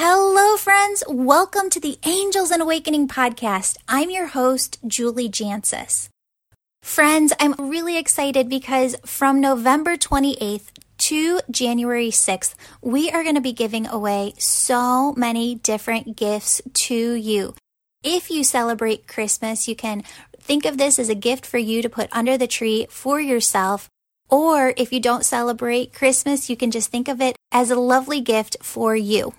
Hello, friends. Welcome to the Angels and Awakening podcast. I'm your host, Julie Jancius. Friends, I'm really excited because from November 28th to January 6th, we are going to be giving away so many different gifts to you. If you celebrate Christmas, you can think of this as a gift for you to put under the tree for yourself. Or if you don't celebrate Christmas, you can just think of it as a lovely gift for you.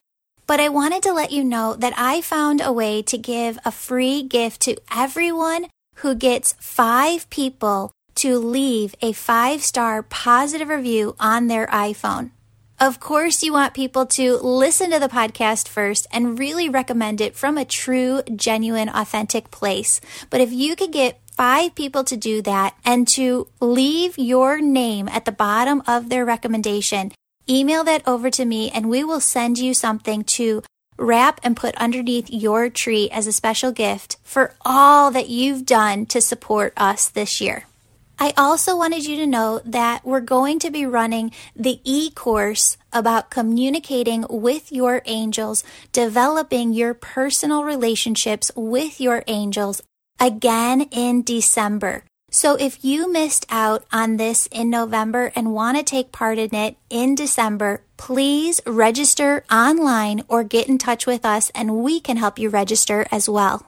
But I wanted to let you know that I found a way to give a free gift to everyone who gets five people to leave a five star positive review on their iPhone. Of course, you want people to listen to the podcast first and really recommend it from a true, genuine, authentic place. But if you could get five people to do that and to leave your name at the bottom of their recommendation, email that over to me and we will send you something to wrap and put underneath your tree as a special gift for all that you've done to support us this year. I also wanted you to know that we're going to be running the e course about communicating with your angels, developing your personal relationships with your angels again in December. So if you missed out on this in November and want to take part in it in December, please register online or get in touch with us and we can help you register as well.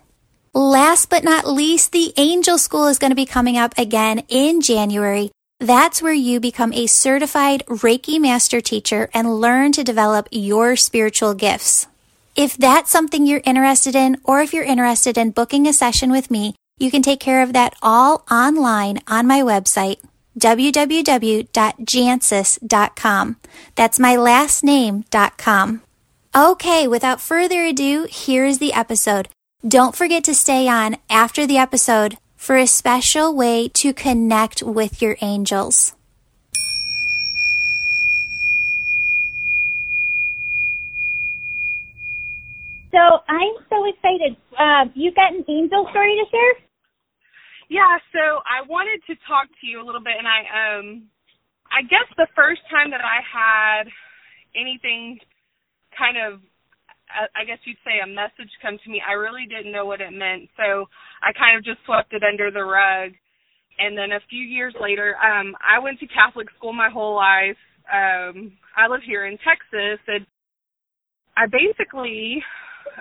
Last but not least, the Angel School is going to be coming up again in January. That's where you become a certified Reiki master teacher and learn to develop your spiritual gifts. If that's something you're interested in, or if you're interested in booking a session with me, you can take care of that all online on my website, www.jancius.com. That's my last name.com. Okay, without further ado, here is the episode. Don't forget to stay on after the episode for a special way to connect with your angels. So I'm so excited. Uh, you got an angel story to share? Yeah, so I wanted to talk to you a little bit, and I um, I guess the first time that I had anything kind of, I guess you'd say a message come to me, I really didn't know what it meant, so I kind of just swept it under the rug. And then a few years later, um, I went to Catholic school my whole life. Um, I live here in Texas, and I basically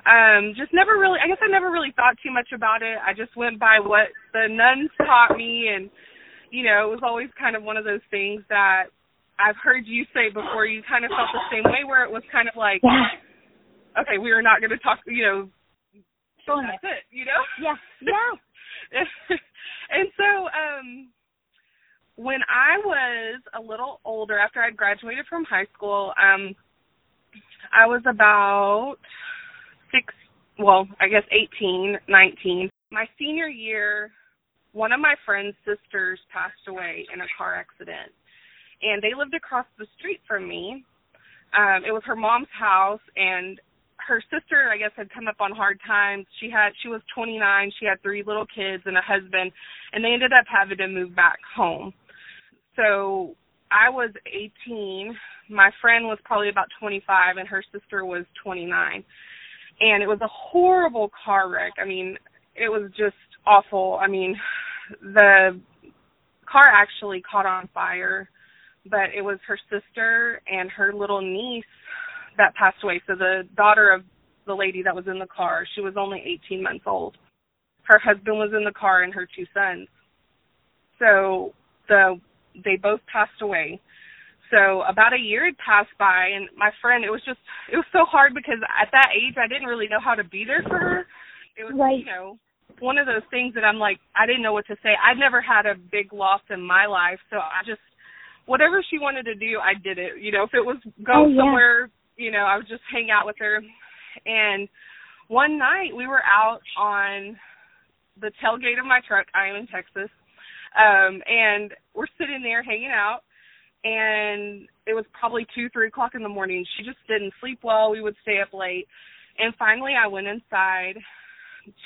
um just never really I guess I never really thought too much about it. I just went by what the nuns taught me and you know, it was always kind of one of those things that I've heard you say before you kind of felt the same way where it was kind of like Yeah. okay, we are not going to talk, you know, that's it, you know? Yeah. Yeah. and so um when I was a little older after I'd graduated from high school, um I was about six, well, I guess eighteen, nineteen. My senior year, one of my friend's sisters passed away in a car accident, and they lived across the street from me. Um, it was her mom's house, and her sister, I guess, had come up on hard times. She had, she was 29. She had three little kids and a husband, and they ended up having to move back home. So I was 18. My friend was probably about 25, and her sister was 29 and it was a horrible car wreck. I mean, it was just awful. I mean, the car actually caught on fire, but it was her sister and her little niece that passed away. So the daughter of the lady that was in the car, she was only 18 months old. Her husband was in the car and her two sons. So the they both passed away so about a year had passed by and my friend it was just it was so hard because at that age I didn't really know how to be there for her. It was Right. you know one of those things that I'm like I didn't know what to say. I'd never had a big loss in my life, so I just whatever she wanted to do, I did it. You know, if it was go Oh, yeah. somewhere, you know, I would just hang out with her. And one night we were out on the tailgate of my truck. I am in Texas. Um, and we're sitting there hanging out and it was probably two, three o'clock in the morning. She just didn't sleep well. We would stay up late. And finally I went inside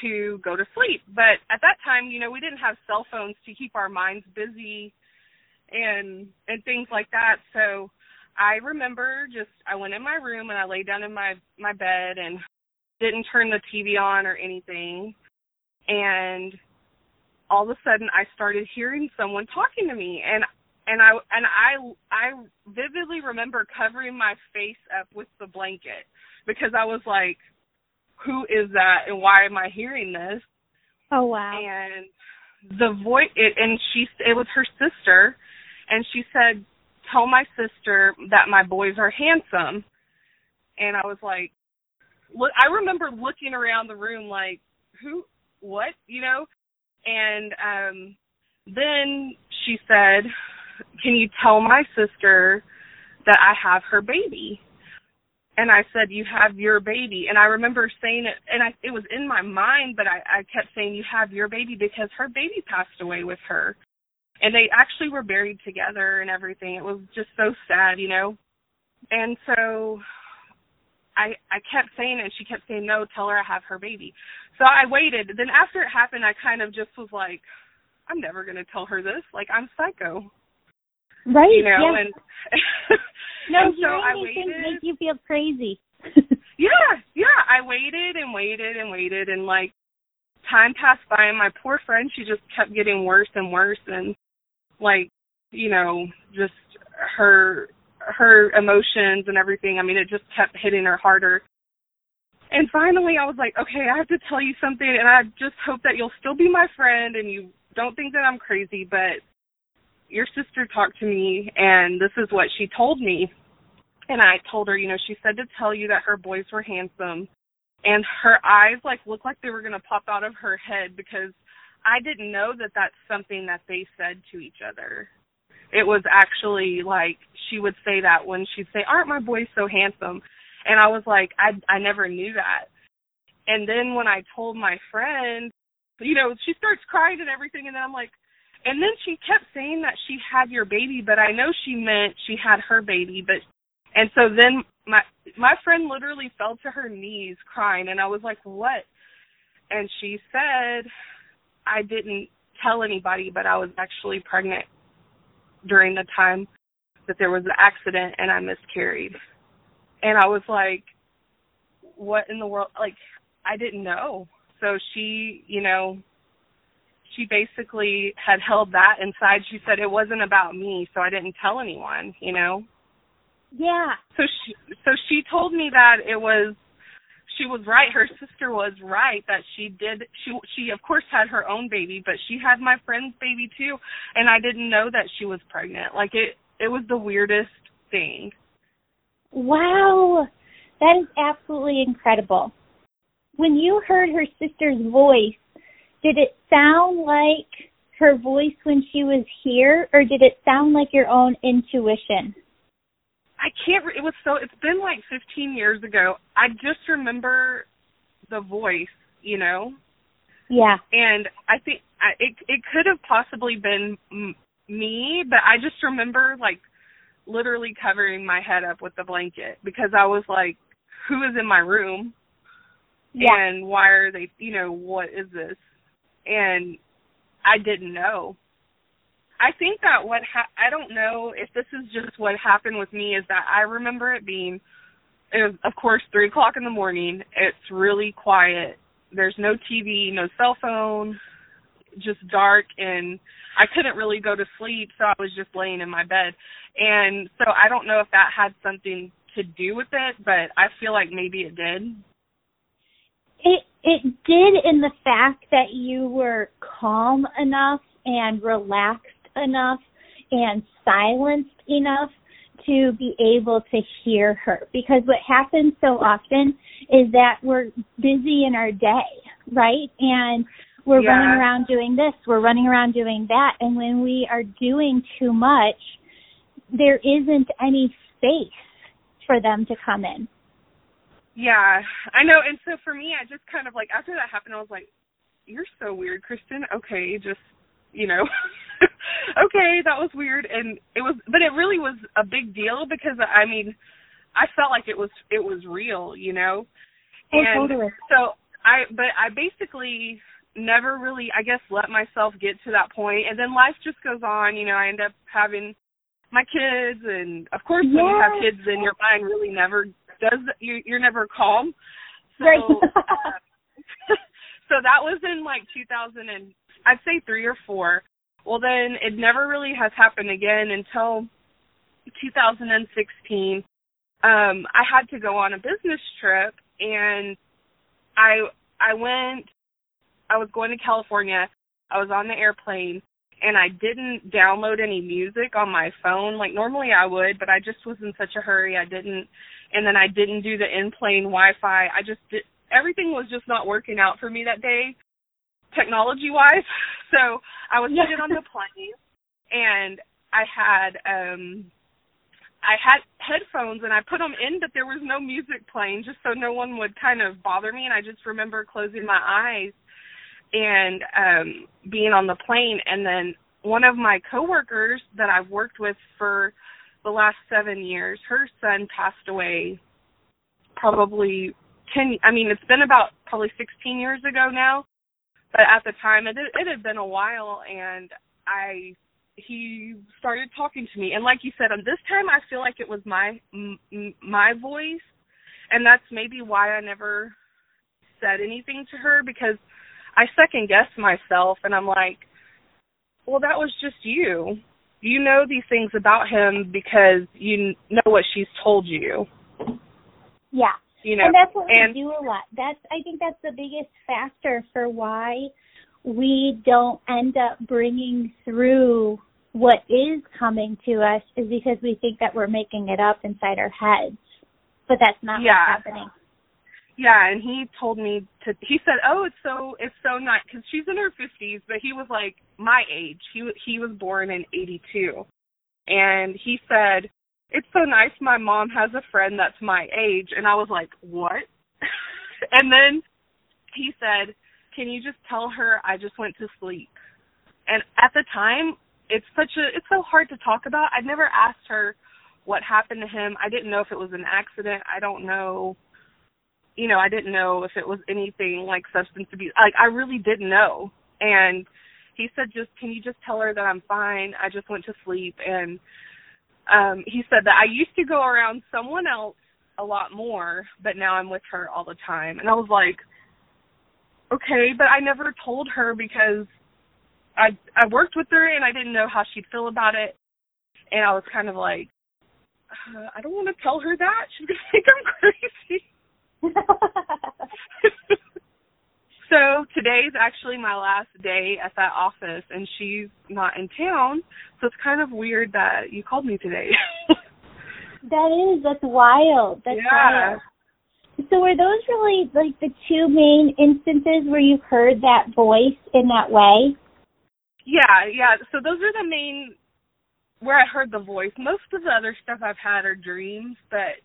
to go to sleep. But at that time, you know, we didn't have cell phones to keep our minds busy and and things like that. So I remember just I went in my room and I laid down in my my bed and didn't turn the TV on or anything. And all of a sudden I started hearing someone talking to me and and I and I I vividly remember covering my face up with the blanket because I was like who is that and why am I hearing this? Oh wow. And the voice it, and she it was her sister and she said tell my sister that my boys are handsome. And I was like look I remember looking around the room like who what, you know? And um then she said, "Can you tell my sister that I have her baby?" And I said, "You have your baby." And I remember saying it, and I it was in my mind, but I I kept saying, "You have your baby," because her baby passed away with her, and they actually were buried together and everything. It was just so sad, you know. And so I I kept saying it and she kept saying no, tell her I have her baby. So I waited. Then after it happened I kind of just was like, I'm never gonna tell her this. Like I'm psycho. Right. You know, yeah. and no, and so I hearing things waited. make you feel crazy. Yeah, yeah. I waited and waited and waited and like time passed by and my poor friend she just kept getting worse and worse and like, you know, just her her emotions and everything. I mean, it just kept hitting her harder. And finally, I was like, okay, I have to tell you something, and I just hope that you'll still be my friend and you don't think that I'm crazy, but your sister talked to me, and this is what she told me. And I told her, you know, she said to tell you that her boys were handsome, and her eyes like looked like they were gonna pop out of her head because I didn't know that that's something that they said to each other it was actually like she would say that when she'd say, "Aren't my boys so handsome?" And I was like, I I never knew that. And then when I told my friend, you know, she starts crying and everything, and then I'm like, and then she kept saying that she had your baby, but I know she meant she had her baby, but and so then my my friend literally fell to her knees crying, and I was like, what? And she said, I didn't tell anybody, but I was actually pregnant during the time that there was an accident and I miscarried. And I was like, what in the world? Like, I didn't know. So she, you know, she basically had held that inside. She said it wasn't about me, so I didn't tell anyone, you know. yeah. So she so she told me that it was she was right. Her sister was right that she did she she of course had her own baby, but she had my friend's baby too and I didn't know that she was pregnant. Like it it was the weirdest thing. Wow. That is absolutely incredible. When you heard her sister's voice, did it sound like her voice when she was here or did it sound like your own intuition? I can't. Re- it was so. It's been like 15 years ago. I just remember the voice, you know, Yeah. and I think I, it it could have possibly been m- me, but I just remember like literally covering my head up with the blanket because I was like, "Who is in my room?" Yeah. and why are they? You know, what is this? And I didn't know. I think that what ha- I don't know if this is just what happened with me is that I remember it being, it was, of course, three o'clock in the morning. It's really quiet. There's no TV, no cell phone, just dark, and I couldn't really go to sleep, so I was just laying in my bed. And so I don't know if that had something to do with it, but I feel like maybe it did. It it did in the fact that you were calm enough and relaxed enough and silenced enough to be able to hear her because what happens so often is that we're busy in our day, right? And we're Yeah. running around doing this, we're running around doing that, and when we are doing too much, there isn't any space for them to come in. Yeah, I know. And so for me, I just kind of like after that happened, I was like, "You're so weird, Kristen." Okay, just you know, okay, that was weird, and it was, but it really was a big deal because I mean, I felt like it was it was real, you know. Oh, and totally. so I, but I basically never really, I guess, let myself get to that point, and then life just goes on. You know, I end up having my kids, and of course, when you have kids, then your mind really never does. You, you're never calm. So, right. uh, so that was in like 2000 and I'd say three or four. Well, then it never really has happened again until 2016. Um, I had to go on a business trip, and I I went. I was going to California. I was on the airplane, and I didn't download any music on my phone like normally I would, but I just was in such a hurry. I didn't, and then I didn't do the in-plane Wi-Fi. I just did. Everything was just not working out for me that day, technology-wise. So I was sitting on the plane, and I had um I had headphones and I put them in, but there was no music playing, just so no one would kind of bother me. And I just remember closing my eyes and um being on the plane. And then one of my coworkers that I've worked with for the last seven years, her son passed away probably ten. I mean, it's been about probably sixteen years ago now, but at the time it it had been a while, and I he started talking to me and like you said this time i feel like it was my m- my voice and that's maybe why i never said anything to her because i second guess myself and i'm like well that was just you you know these things about him because you know what she's told you yeah you know and that's what and, we do a lot that's i think that's the biggest factor for why we don't end up bringing through what is coming to us is because we think that we're making it up inside our heads. But that's not yeah. what's happening. Yeah, and he told me to. He said, "Oh, it's so it's so nice because she's in her fifties, but he was like my age. He he was born in '82, and he said it's so nice. My mom has a friend that's my age, and I was like, what? and then he said, can you just tell her I just went to sleep? And at the time, it's such a it's so hard to talk about. I'd never asked her what happened to him. I didn't know if it was an accident. I don't know you know, I didn't know if it was anything like substance abuse. Like I really didn't know. And he said just can you just tell her that I'm fine. I just went to sleep and um he said that I used to go around someone else a lot more, but now I'm with her all the time. And I was like, okay, but I never told her because I I worked with her and I didn't know how she'd feel about it, and I was kind of like, uh, I don't want to tell her that. She's gonna think I'm crazy. So today's actually my last day at that office, and she's not in town, so it's kind of weird that you called me today. that is that's wild. That's yeah. wild. So were those really like the two main instances where you heard that voice in that way? Yeah, yeah. So those are the main where I heard the voice. Most of the other stuff I've had are dreams, but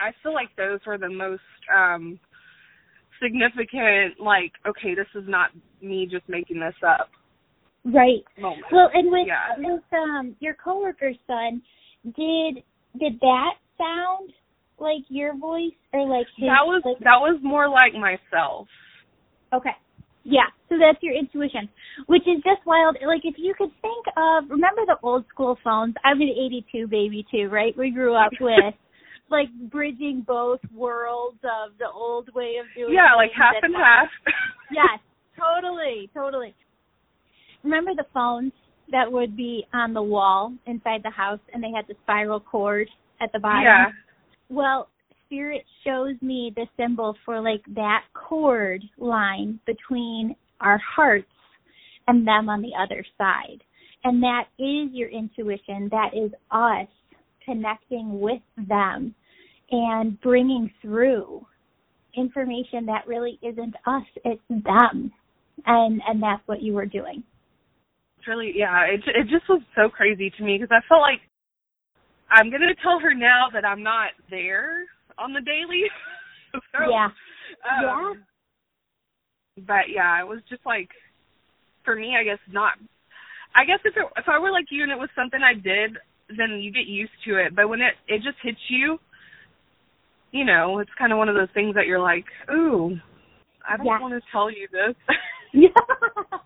I feel like those were the most um significant like okay, this is not me just making this up. Right. Moment. Well, and with yeah. with um your coworker's son, did did that sound like your voice or like his? That was like, that was more like myself. Okay. Yeah, so that's your intuition, which is just wild. Like if you could think of, remember the old school phones? I'm an '82 baby too, right? We grew up with like bridging both worlds of the old way of doing. Yeah, like half and half. yes, totally, totally. Remember the phones that would be on the wall inside the house, and they had the spiral cord at the bottom. Yeah. Well, spirit shows me the symbol for like that cord line between our hearts and them on the other side. And that is your intuition. That is us connecting with them and bringing through information that really isn't us, it's them. And and that's what you were doing. It's really yeah, it it just was so crazy to me because I felt like I'm going to tell her now that I'm not there on the daily. so, yeah. Um, yeah. But yeah, it was just like for me, I guess not. I guess if it, if I were like you and it was something I did, then you get used to it. But when it it just hits you, you know, it's kind of one of those things that you're like, ooh, I don't Yeah. want to tell you this. Yeah.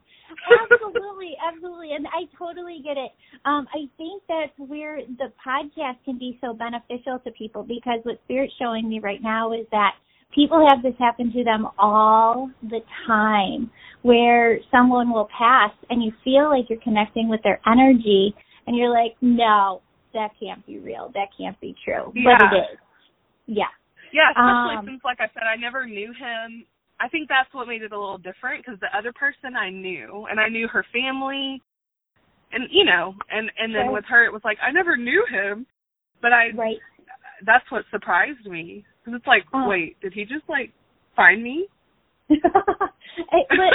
absolutely, absolutely. And I totally get it. Um, I think that's where the podcast can be so beneficial to people because what Spirit's showing me right now is that people have this happen to them all the time where someone will pass and you feel like you're connecting with their energy and you're like, no, that can't be real. That can't be true. Yeah. But it is. Yeah. Yeah, especially Um, since, like I said, I never knew him. I think that's what made it a little different because the other person I knew, and I knew her family, and you know, and and then Right. with her, it was like I never knew him, but I Right. that's what surprised me because it's like, Oh. wait, did he just like find me? but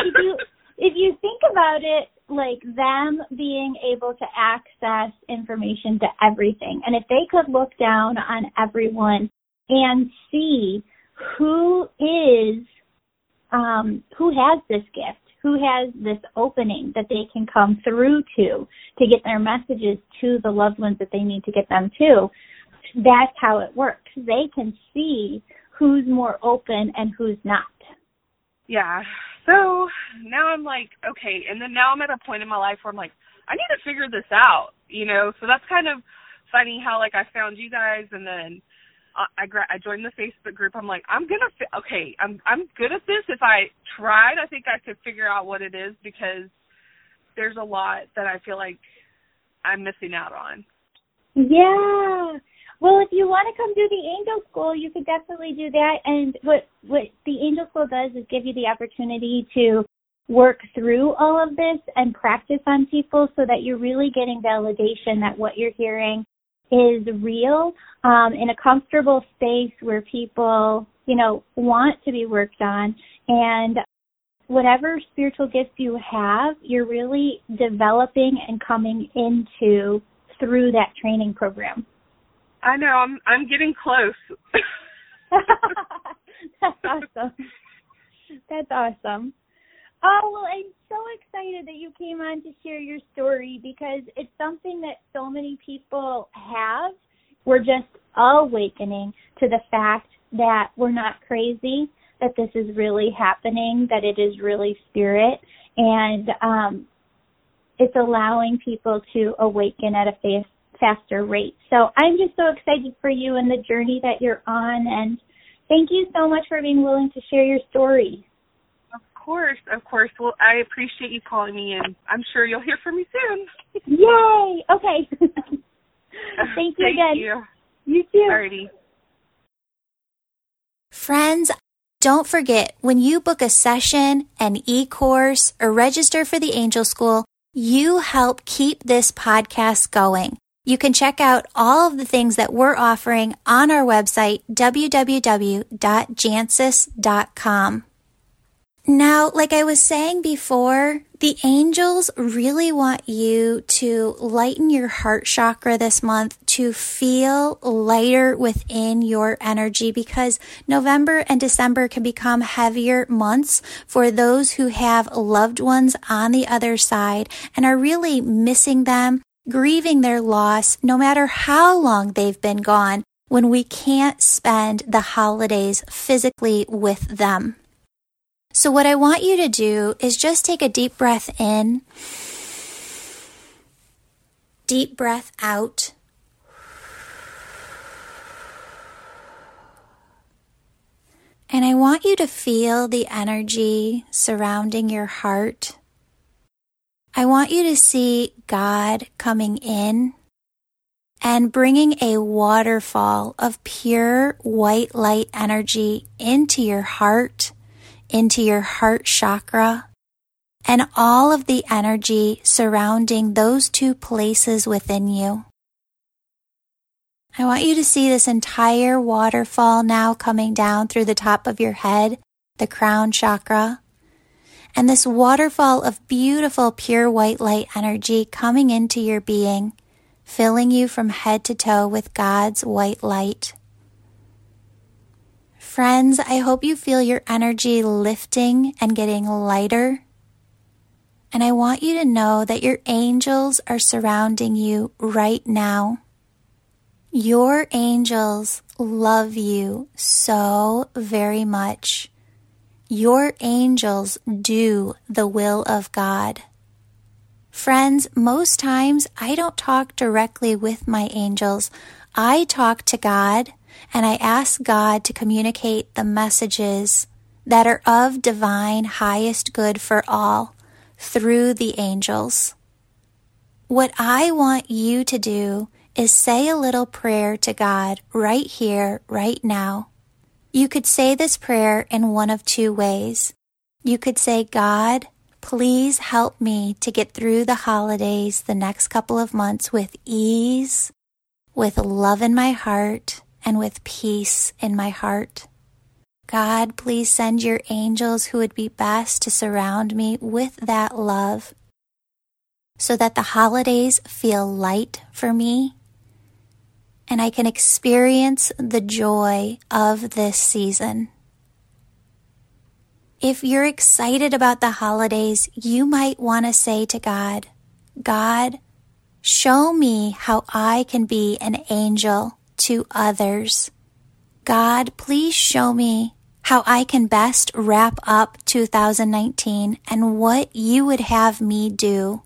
if you if you think about it like them being able to access information to everything and if they could look down on everyone and see who is um who has this gift who has this opening that they can come through to to get their messages to the loved ones that they need to get them to that's how it works they can see who's more open and who's not Yeah. So now I'm like, okay, and then now I'm at a point in my life where I'm like, I need to figure this out, you know. So that's kind of funny how like I found you guys, and then I I, gra- I joined the Facebook group. I'm like, I'm gonna fi- okay, I'm I'm good at this. If I tried, I think I could figure out what it is because there's a lot that I feel like I'm missing out on. Yeah. Well, if you want to come do the Angel School, you could definitely do that. And what what the Angel School does is give you the opportunity to work through all of this and practice on people so that you're really getting validation that what you're hearing is real um, in a comfortable space where people, you know, want to be worked on and whatever spiritual gifts you have, you're really developing and coming into through that training program. I know I'm I'm getting close. That's awesome. That's awesome. Oh, well, I'm so excited that you came on to share your story because it's something that so many people have. We're just awakening to the fact that we're not crazy, that this is really happening, that it is really spirit, and um, it's allowing people to awaken at a fast, faster rate. So I'm just so excited for you and the journey that you're on, and thank you so much for being willing to share your story. Of course, of course. Well, I appreciate you calling me, and I'm sure you'll hear from me soon. Yay! Okay. Thank you Thank again. you. You too. Alrighty. Friends, don't forget when you book a session, an e course, or register for the Angel School, you help keep this podcast going. You can check out all of the things that we're offering on our website, www.jancius.com. Now, like I was saying before, the angels really want you to lighten your heart chakra this month to feel lighter within your energy because November and December can become heavier months for those who have loved ones on the other side and are really missing them, grieving their loss, no matter how long they've been gone when we can't spend the holidays physically with them. So, what I want you to do is just take a deep breath in, deep breath out. And I want you to feel the energy surrounding your heart. I want you to see God coming in and bringing a waterfall of pure white light energy into your heart into your heart chakra and all of the energy surrounding those two places within you. I want you to see this entire waterfall now coming down through the top of your head, the crown chakra, and this waterfall of beautiful pure white light energy coming into your being, filling you from head to toe with God's white light. Friends, I hope you feel your energy lifting and getting lighter. And I want you to know that your angels are surrounding you right now. Your angels love you so very much. Your angels do the will of God. Friends, most times I don't talk directly with my angels. I talk to God and I ask God to communicate the messages that are of divine highest good for all through the angels. What I want you to do is say a little prayer to God right here, right now. You could say this prayer in one of two ways. You could say, God, Please help me to get through the holidays the next couple of months with ease, with love in my heart, and with peace in my heart. God, please send your angels who would be best to surround me with that love so that the holidays feel light for me and I can experience the joy of this season. If you're excited about the holidays, you might want to say to God, God, show me how I can be an angel to others. God, please show me how I can best wrap up 2019 and what you would have me do.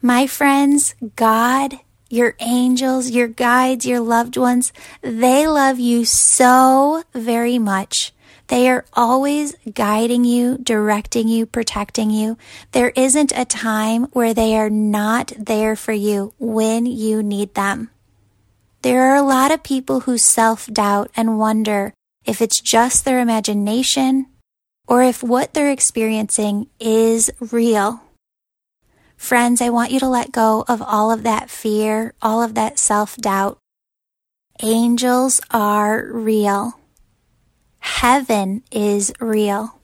My friends, God, your angels, your guides, your loved ones, they love you so very much they are always guiding you, directing you, protecting you. There isn't a time where they are not there for you when you need them. There are a lot of people who self doubt and wonder if it's just their imagination or if what they're experiencing is real. Friends, I want you to let go of all of that fear, all of that self doubt. Angels are real. Heaven is real.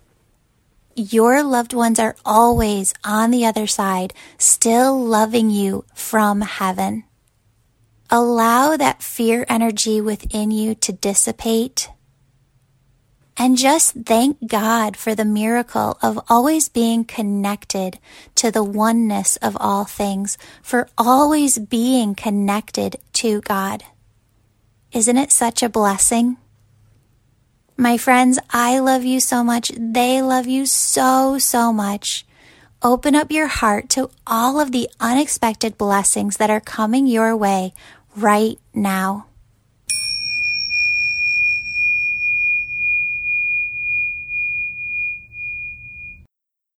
Your loved ones are always on the other side, still loving you from heaven. Allow that fear energy within you to dissipate. And just thank God for the miracle of always being connected to the oneness of all things, for always being connected to God. Isn't it such a blessing? My friends, I love you so much. They love you so, so much. Open up your heart to all of the unexpected blessings that are coming your way right now.